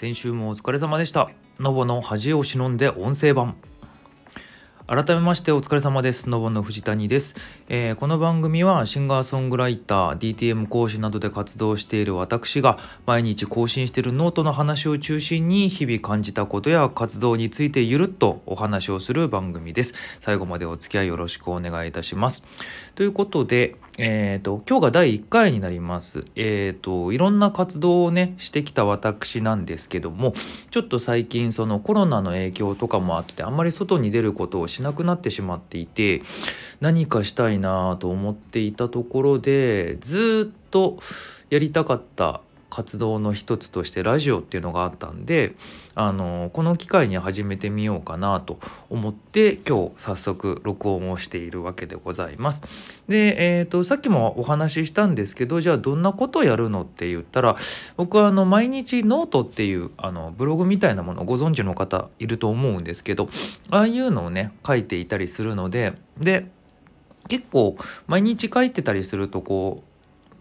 先週もお疲れ様でしたノボの恥を忍んで音声版改めましてお疲れ様です。のぼの藤谷です、えー、この番組はシンガーソングライター、DTM 講師などで活動している私が毎日更新しているノートの話を中心に日々感じたことや活動についてゆるっとお話をする番組です。最後までお付き合いよろしくお願いいたします。ということで、えーと、今日が第1回になります。えーと、いろんな活動をねしてきた私なんですけどもちょっと最近そのコロナの影響とかもあってあんまり外に出ることをしなくなってしまっていて何かしたいなと思っていたところでずっとやりたかった活動の一つとしてラジオっていうのがあったんであのこの機会に始めてみようかなと思って今日早速録音をしているわけでございます。で、えーと、さっきもお話ししたんですけどじゃあどんなことをやるのって言ったら僕はあの毎日ノートっていうあのブログみたいなものをご存知の方いると思うんですけどああいうのをね書いていたりするのでで結構毎日書いてたりするとこう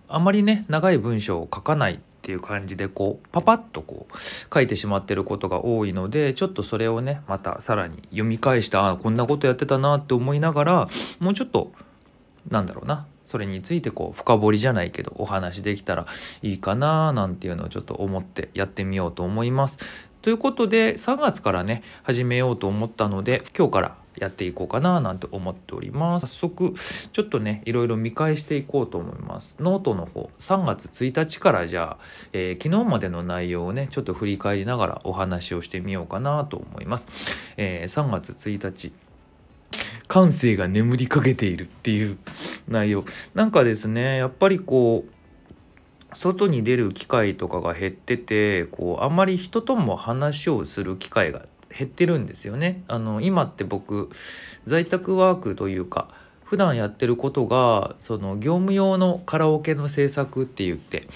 あまりね長い文章を書かないっていう感じでこうパパッとこう書いてしまってることが多いのでちょっとそれをねまたさらに読み返してあこんなことやってたなって思いながらもうちょっとなんだろうなそれについてこう深掘りじゃないけどお話できたらいいかななんていうのをちょっと思ってやってみようと思います。ということで3月からね始めようと思ったので今日からやっていこうかななんて思っております。早速ちょっとねいろいろ見返していこうと思います。ノートの方3月1日からじゃあ、えー、昨日までの内容をねちょっと振り返りながらお話をしてみようかなと思います、えー、3月1日感性が眠りかけているっていう内容。なんかですねやっぱりこう外に出る機会とかが減っててこうあんまり人とも話をする機会が減ってるんですよね。あの今って僕在宅ワークというか普段やってることがその業務用のカラオケの制作って言って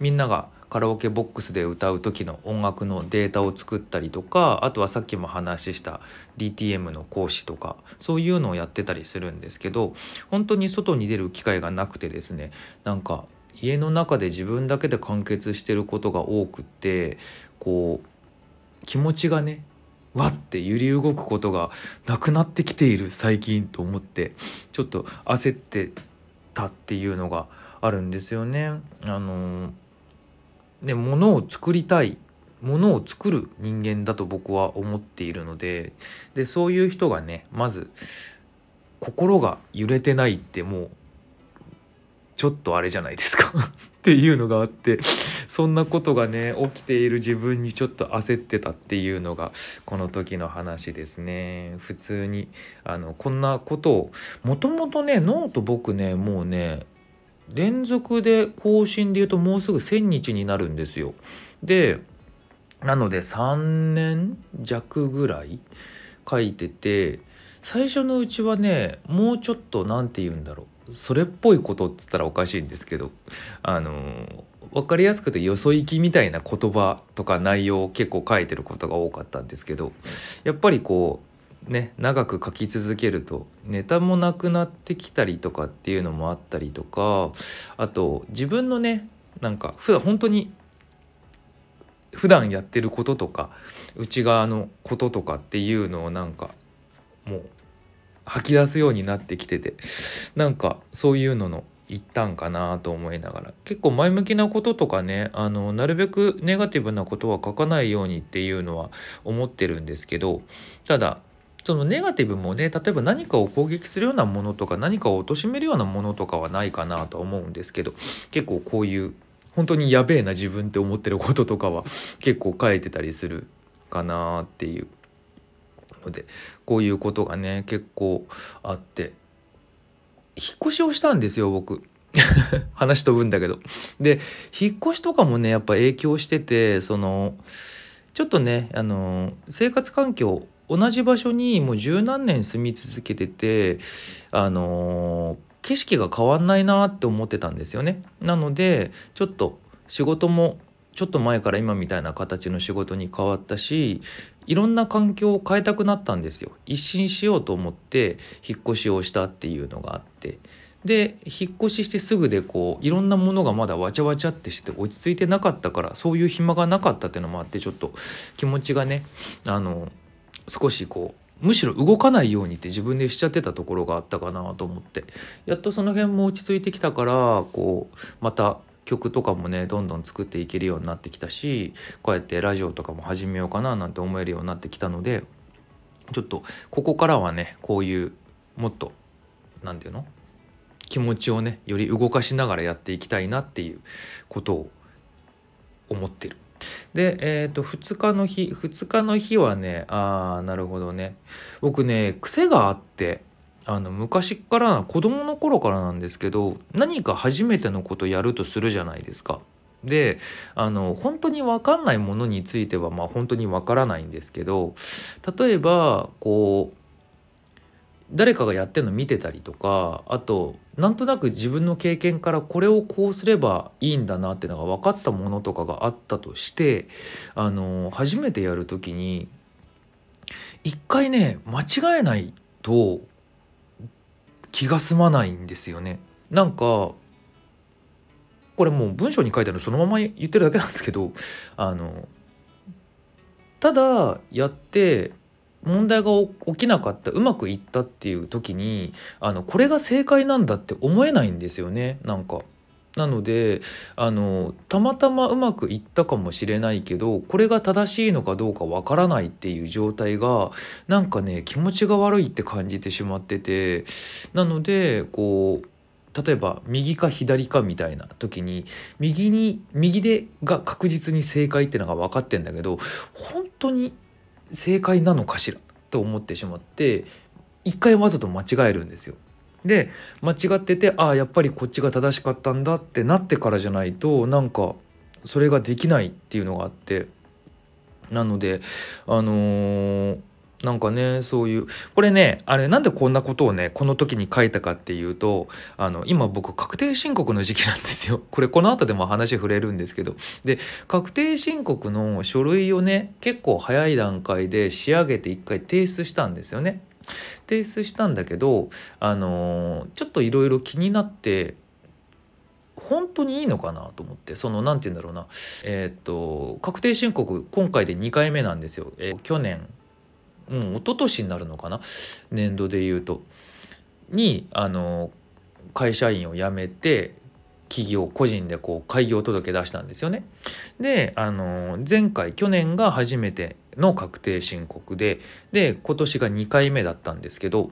みんながカラオケボックスで歌う時の音楽のデータを作ったりとかあとはさっきも話した DTM の講師とかそういうのをやってたりするんですけど本当に外に出る機会がなくてですねなんか家の中で自分だけで完結してることが多くってこう気持ちがねわって揺り動くことがなくなってきている最近と思ってちょっと焦ってたっていうのがあるんですよね。あのね物を作りたいものを作る人間だと僕は思っているのででそういう人がねまず心が揺れてないってもうちょっとあれじゃないですか。っていうのがあってそんなことがね起きている自分にちょっと焦ってたっていうのがこの時の話ですね。普通にあのこんなことをもともとねノート僕ねもうね連続で更新で言うともうすぐ1,000日になるんですよ。でなので3年弱ぐらい書いてて最初のうちはねもうちょっと何て言うんだろう。それっぽいことっつったらおかしいんですけどあの分かりやすくてよそ行きみたいな言葉とか内容を結構書いてることが多かったんですけどやっぱりこうね長く書き続けるとネタもなくなってきたりとかっていうのもあったりとかあと自分のねなんか普段本当に普段やってることとか内側のこととかっていうのをなんかもう吐き出すようになってきててなんかそういうのの一端かなと思いながら。結構前向きなこととかねあのなるべくネガティブなことは書かないようにっていうのは思ってるんですけどただそのネガティブもね例えば何かを攻撃するようなものとか何かを貶めるようなものとかはないかなと思うんですけど結構こういう本当にやべえな自分って思ってることとかは結構書いてたりするかなっていう。のでこういうことがね結構あって。引っ越しをしたんですよ僕。話飛ぶんだけど。で引っ越しとかもねやっぱ影響しててそのちょっとねあの生活環境同じ場所にもう十何年住み続けててあの景色が変わんないなって思ってたんですよね。なのでちょっと仕事もちょっと前から今みたいな形の仕事に変わったしいろんな環境を変えたくなったんですよ。一新しようと思って引っ越しをしたっていうのがあって。で引っ越ししてすぐでこういろんなものがまだわちゃわちゃってして落ち着いてなかったからそういう暇がなかったっていうのもあってちょっと気持ちがねあの少しこうむしろ動かないようにって自分でしちゃってたところがあったかなと思って。やっとその辺も落ち着いてきたからこうまた曲とかもねどんどん作っていけるようになってきたしこうやってラジオとかも始めようかななんて思えるようになってきたのでちょっとここからはねこういうもっと何て言うの？気持ちをねより動かしながらやっていきたいなっていうことを思ってる。で、えー、と2日の日2日の日はねああなるほどね僕ね癖があってあの昔から子供の頃からなんですけど何か初めてのことやるとするじゃないですか。であの本当に分かんないものについてはまあ本当に分からないんですけど例えばこう誰かがやってるの見てたりとかあとなんとなく自分の経験からこれをこうすればいいんだなっていうのが分かったものとかがあったとしてあの初めてやる時に一回ね間違えないと気が済まないんですよね。なんかこれもう文章に書いてあるそのまま言ってるだけなんですけどあのただやって問題が起きなかったうまくいったっていう時にあのこれが正解なんだって思えないんですよねなんか。なのであのたまたまうまくいったかもしれないけどこれが正しいのかどうかわからないっていう状態がなんかね気持ちが悪いって感じてしまっててなのでこう例えば右か左かみたいな時に右に右でが確実に正解ってのが分かってんだけど本当に正解なのかしらと思ってしまって一回わざと間違えるんですよ。で間違っててああやっぱりこっちが正しかったんだってなってからじゃないとなんかそれができないっていうのがあって。なのであのー、なんかねそういうこれねあれなんでこんなことをねこの時に書いたかっていうとあの今僕確定申告の時期なんですよ。これこの後でも話触れるんですけど。で確定申告の書類をね結構早い段階で仕上げて一回提出したんですよね。提出したんだけどあのちょっといろいろ気になって本当にいいのかなと思ってその何て言うんだろうな。えー、っと確定申告今回で2回目なんですよ。えー、去年うん、一昨年になるのかな？年度で言うと。にあの会社員を辞めて企業個人でこう開業届出したんですよね。であの前回去年が初めての確定申告でで今年が2回目だったんですけど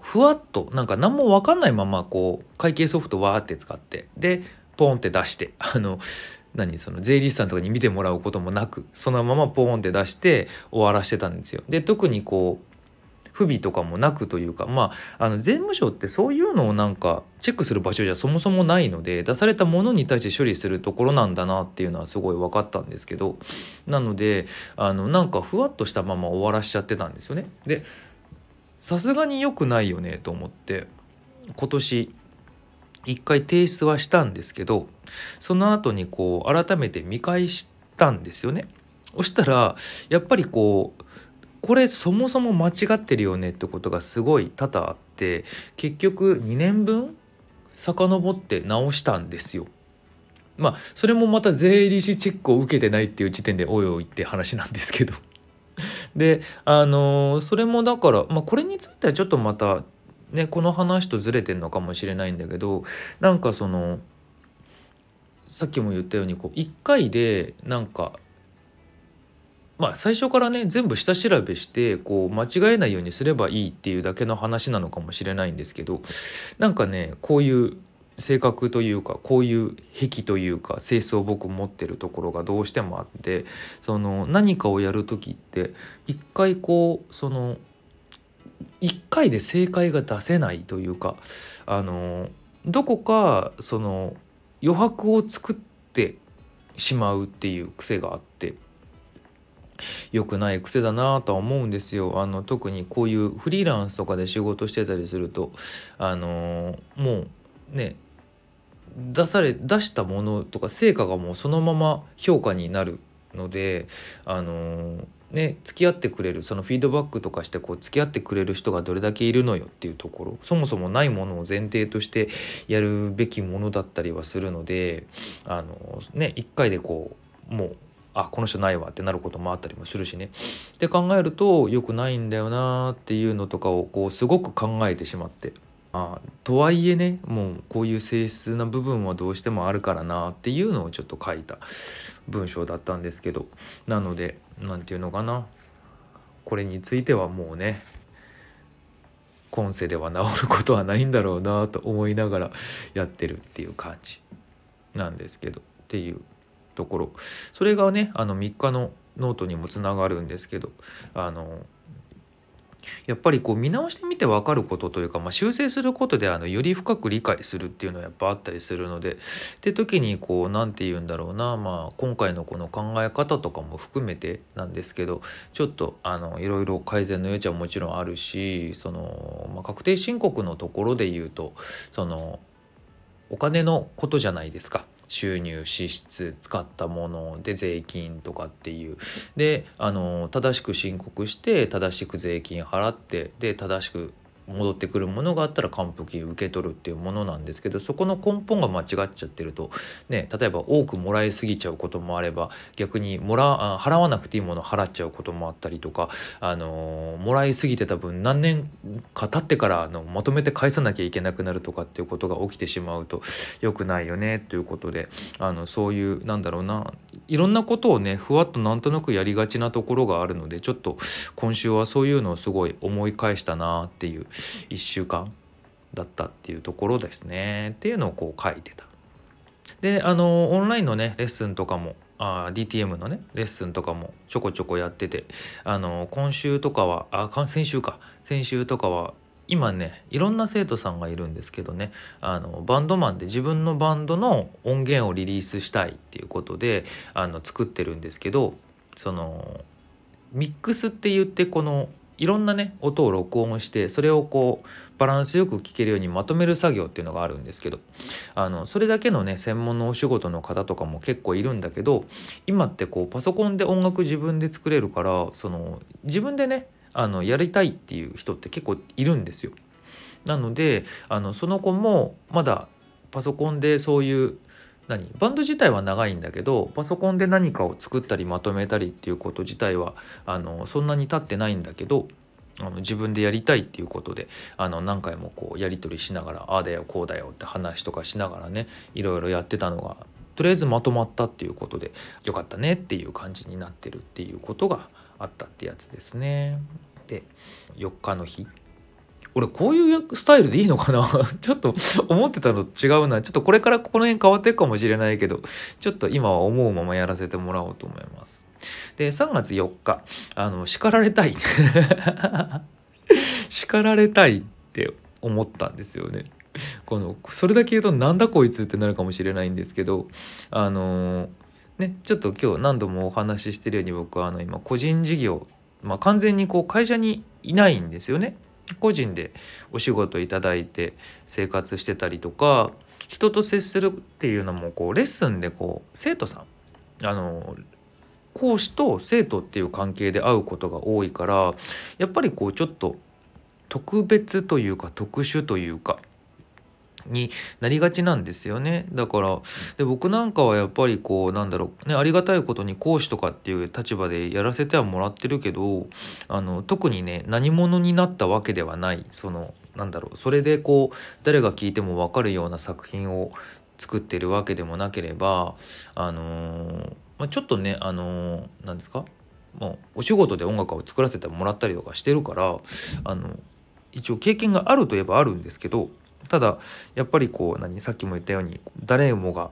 ふわっとなんか何も分かんないままこう会計ソフトわーって使ってでポンって出してあの何その税理士さんとかに見てもらうこともなくそのままポーンって出して終わらしてたんですよ。で特にこう不備とかもなくというかまああの税務署ってそういうのをなんかチェックする場所じゃそもそもないので出されたものに対して処理するところなんだなっていうのはすごい分かったんですけどなのであのなんかふわっとしたまま終わらしちゃってたんですよね。でさすがに良くないよねと思って今年一回提出はしたんですけどその後にこう改めて見返したんですよね。そしたらやっぱりこうこれそもそも間違ってるよねってことがすごい多々あって結局2年分遡って直したんですよ。まあそれもまた税理士チェックを受けてないっていう時点でおいおいって話なんですけどであのー、それもだから、まあ、これについてはちょっとまたねこの話とずれてんのかもしれないんだけどなんかそのさっきも言ったようにこう1回でなんかまあ最初からね全部下調べしてこう間違えないようにすればいいっていうだけの話なのかもしれないんですけどなんかねこういう性格というかこういう癖というか性質を僕持ってるところがどうしてもあってその何かをやる時って一回こうその1回で正解が出せないというかあのどこかその余白を作ってしまうっていう癖があって良くない癖だなとは思うんですよ。あの特にこういうフリーランスとかで仕事してたりするとあのもうね出され出したものとか成果がもうそのまま評価になるのであのね付き合ってくれるそのフィードバックとかしてこう付き合ってくれる人がどれだけいるのよっていうところそもそもないものを前提としてやるべきものだったりはするのであのね一回でこうもうあこの人ないわってなることもあったりもするしね。って考えると良くないんだよなっていうのとかをこうすごく考えてしまって。あとはいえねもうこういう性質な部分はどうしてもあるからなっていうのをちょっと書いた文章だったんですけど。なので何て言うのかな。これについてはもうね今世では治ることはないんだろうなと思いながらやってるっていう感じなんですけど。っていうところそれがねあの3日のノートにもつながるんですけどあのやっぱりこう見直してみて分かることというか、まあ、修正することであのより深く理解するっていうのはやっぱあったりするのでって時にこう何て言うんだろうな、まあ、今回のこの考え方とかも含めてなんですけどちょっとあのいろいろ改善の余地はもちろんあるしその、まあ、確定申告のところで言うとそのお金のことじゃないですか。収入支出使ったもので税金とかっていう。であの正しく申告して正しく税金払ってで正しく戻ってくるものがあったら還付金受け取るっていうものなんですけどそこの根本が間違っちゃってると、ね、例えば多くもらいすぎちゃうこともあれば逆にもら払わなくていいものを払っちゃうこともあったりとか、あのもらいすぎてた分何年か経ってからのまとめて返さなきゃいけなくなるとかっていうことが起きてしまうと良くないよねということであのそういうなんだろうないろんなことをねふわっとなんとなくやりがちなところがあるのでちょっと今週はそういうのをすごい思い返したなっていう1週間だったっていうところですねっていうのをこう書いてた。であのオンラインのねレッスンとかもあ DTM のねレッスンとかもちょこちょこやっててあの今週とかはあ先週か先週とかは今ねいろんな生徒さんがいるんですけどねあのバンドマンで自分のバンドの音源をリリースしたいっていうことであの作ってるんですけどそのミックスって言ってこのいろんなね音を録音してそれをこうバランスよく聴けるようにまとめる作業っていうのがあるんですけどあのそれだけのね専門のお仕事の方とかも結構いるんだけど今ってこうパソコンで音楽自分で作れるからその自分でねあのやりたいっていう人って結構いるんですよ。なのであのその子もまだパソコンでそういう何バンド自体は長いんだけどパソコンで何かを作ったりまとめたりっていうこと自体はあのそんなに経ってないんだけどあの自分でやりたいっていうことであの何回もこうやり取りしながらああだよこうだよって話とかしながらねいろいろやってたのがとりあえずまとまったっていうことでよかったねっていう感じになってるっていうことがあったってやつですね。で4日の日俺こういうスタイルでいいのかな？ちょっと思ってたのと違うなちょっとこれからここの辺変わっていくかもしれないけどちょっと今は思うままやらせてもらおうと思います。で3月4日あの叱られたい 叱られたいって思ったんですよね。このそれだけ言うとなんだこいつってなるかもしれないんですけどあのねちょっと今日何度もお話ししてるように僕はあの今個人事業まあ完全にこう会社にいないんですよね。個人でお仕事いただいて生活してたりとか人と接するっていうのもこうレッスンでこう生徒さんあの講師と生徒っていう関係で会うことが多いからやっぱりこうちょっと特別というか特殊というかになりがちなんですよね。だからで僕なんかはやっぱりこうなんだろうねありがたいことに講師とかっていう立場でやらせてはもらってるけどあの特にね何者になったわけではない。そのなんだろうそれでこう誰が聞いても分かるような作品を作ってるわけでもなければあのー、まあ、ちょっとねあの何、ですか？もうお仕事で音楽を作らせてもらったりとかしてるからあの一応経験があるといえばあるんですけどただやっぱりこう何さっきも言ったように誰もが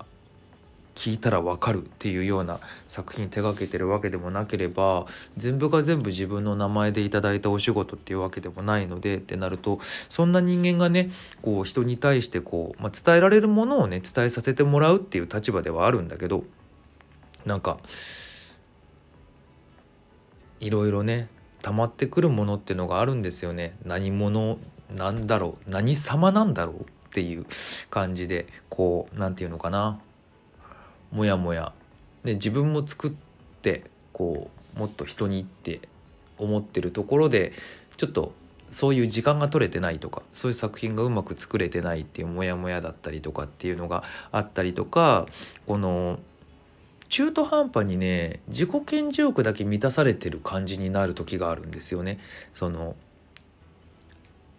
聞いたらわかるっていうような作品手がけてるわけでもなければ全部が全部自分の名前でいただいたお仕事っていうわけでもないのでってなるとそんな人間がねこう人に対してこう、まあ、伝えられるものをね伝えさせてもらうっていう立場ではあるんだけどなんかいろいろね溜まってくるものっていうのがあるんですよね。何者なんだろう何様なんだろうっていう感じでこう何て言うのかなもやもや、ね、自分も作ってこうもっと人にって思ってるところでちょっとそういう時間が取れてないとかそういう作品がうまく作れてないっていうモヤモヤだったりとかっていうのがあったりとかこの中途半端にね自己顕示欲だけ満たされてる感じになる時があるんですよね。その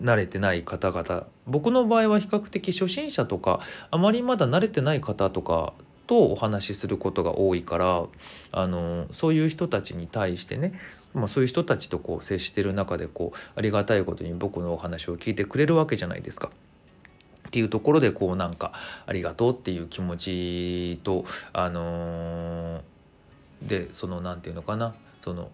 慣れてない方々僕の場合は比較的初心者とかあまりまだ慣れてない方とかとお話しすることが多いからあのそういう人たちに対してねまあ、そういう人たちとこう接してる中でこうありがたいことに僕のお話を聞いてくれるわけじゃないですか。っていうところでこうなんかありがとうっていう気持ちとあのー、でその何て言うのかなその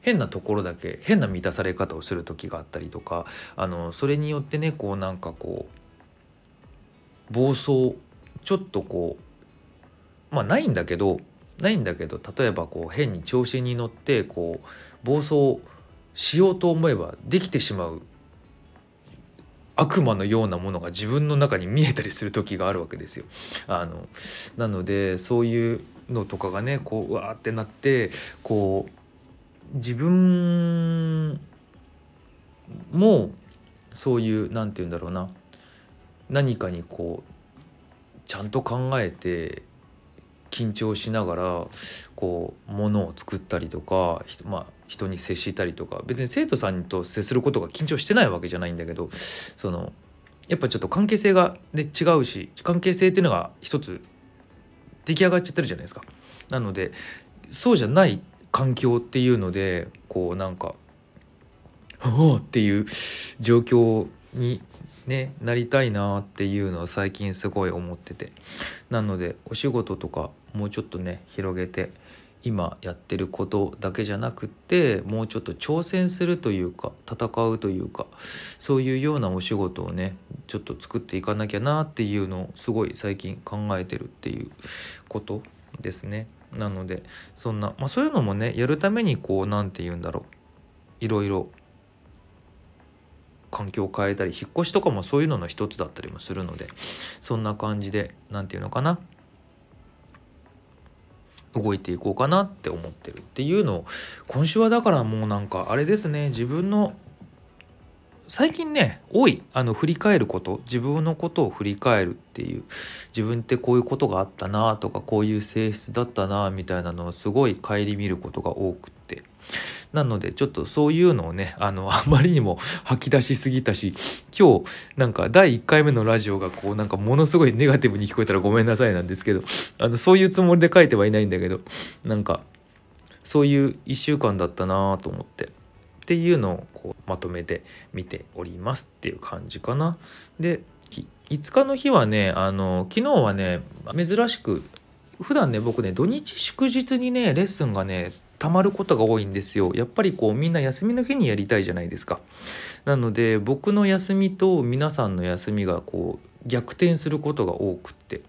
変なところだけ変な満たされ方をする時があったりとかあのそれによってねこうなんかこう暴走ちょっとこうまあないんだけどないんだけど例えばこう変に調子に乗ってこう暴走しようと思えばできてしまう悪魔のようなものが自分の中に見えたりする時があるわけですよ。あのなのでそういうのとかがねこううわーってなってこう自分もそういう何て言うんだろうな何かにこうちゃんと考えて緊張しながらこうものを作ったりとか、まあ、人に接したりとか別に生徒さんと接することが緊張してないわけじゃないんだけどそのやっぱちょっと関係性が、ね、違うし関係性っていうのが一つ出来上がっちゃってるじゃないですか。なのでそうじゃない環境っていうのでこうなんか「はあ」っていう状況にねなりたいなっていうのを最近すごい思っててなのでお仕事とかもうちょっとね広げて今やってることだけじゃなくってもうちょっと挑戦するというか戦うというかそういうようなお仕事をねちょっと作っていかなきゃなっていうのをすごい最近考えてるっていうことですね。なのでそんな、まあ、そういうのもねやるためにこう何て言うんだろう。いろいろ環境を変えたり引っ越しとかもそういうのの一つだったりもするのでそんな感じで何て言うのかな。動いていこうかなって思ってるっていうのを今週はだからもうなんかあれですね。自分の最近ね多いあの振り返ること自分のことを振り返るっていう自分ってこういうことがあったなとかこういう性質だったなみたいなのをすごい顧みることが多くって。なのでちょっとそういうのをねあの あまりにも吐き出しすぎたし今日なんか第1回目のラジオがこうなんかものすごいネガティブに聞こえたらごめんなさいなんですけどあのそういうつもりで書いてはいないんだけどなんかそういう1週間だったなと思って。っていうのをこうまとめてみておりますっていう感じかな。で5日の日はねあの昨日はね珍しく普段ね僕ね土日祝日にねレッスンがねたまることが多いんですよ。やっぱりこうみんな休みの日にやりたいじゃないですか。なので僕の休みと皆さんの休みがこう逆転することが多くって。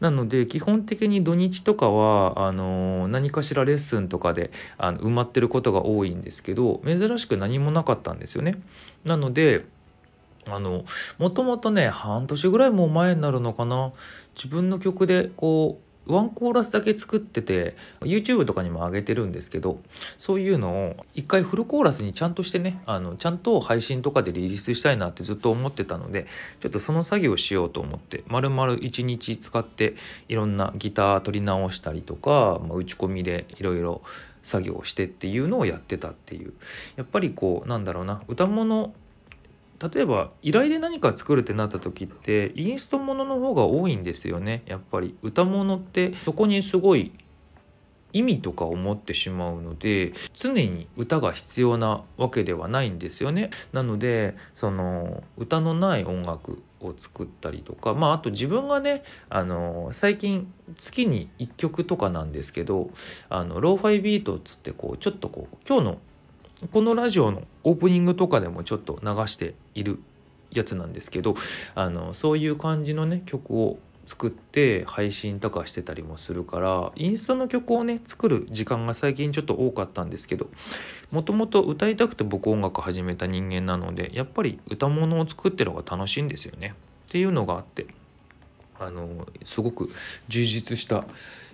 なので基本的に土日とかはあの何かしらレッスンとかであの埋まってることが多いんですけど珍しく何もなかったんですよね。なのであのもともとね半年ぐらいも前になるのかな。自分の曲でこうワンコーラスだけ作ってて YouTube とかにも上げてるんですけどそういうのを一回フルコーラスにちゃんとしてねあのちゃんと配信とかでリリースしたいなってずっと思ってたのでちょっとその作業をしようと思って丸々1日使っていろんなギター取り直したりとか、まあ、打ち込みでいろいろ作業してっていうのをやってたっていう。やっぱりこうなんだろうな歌物例えば依頼で何か作るってなった時ってインストものの方が多いんですよねやっぱり歌物ってそこにすごい意味とかを持ってしまうので常に歌が必要なわけではないんですよね。なのでその歌のない音楽を作ったりとかまああと自分がねあの最近月に1曲とかなんですけどあのローファイビートっつってこうちょっとこう今日のこのラジオのオープニングとかでもちょっと流しているやつなんですけどあのそういう感じのね曲を作って配信とかしてたりもするからインストの曲をね作る時間が最近ちょっと多かったんですけどもともと歌いたくて僕音楽始めた人間なのでやっぱり歌物を作ってるのが楽しいんですよね。っていうのがあってあのすごく充実した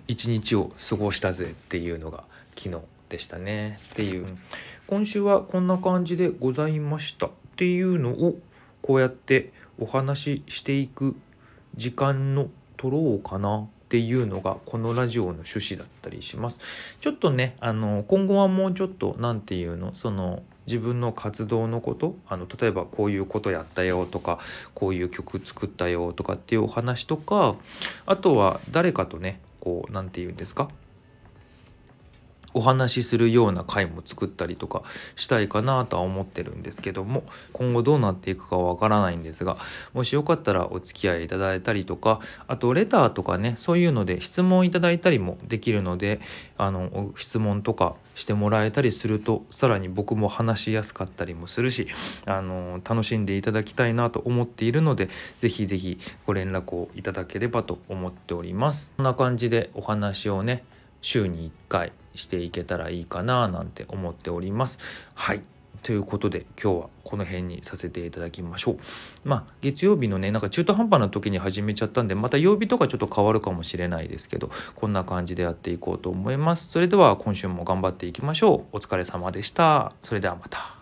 一日を過ごしたぜっていうのが昨日でしたね。っていう今週はこんな感じでございましたっていうのをこうやってお話ししていく時間の取ろうかなっていうのがこのラジオの趣旨だったりします。ちょっとねあの今後はもうちょっと何て言うのその自分の活動のことあの例えばこういうことやったよとかこういう曲作ったよとかっていうお話とかあとは誰かとねこう何て言うんですかお話しするような回も作ったりとかしたいかなとは思ってるんですけども今後どうなっていくかわからないんですがもしよかったらお付き合いいただいたりとかあとレターとかねそういうので質問いただいたりもできるのであの質問とかしてもらえたりするとさらに僕も話しやすかったりもするしあの楽しんでいただきたいなと思っているので是非是非ご連絡をいただければと思っております。こんな感じでお話をね週に1回していけたらいいかななんて思っております。はいということで今日はこの辺にさせていただきましょう。まあ月曜日のねなんか中途半端な時に始めちゃったんでまた曜日とかちょっと変わるかもしれないですけどこんな感じでやっていこうと思います。それでは今週も頑張っていきましょう。お疲れ様でした。それではまた。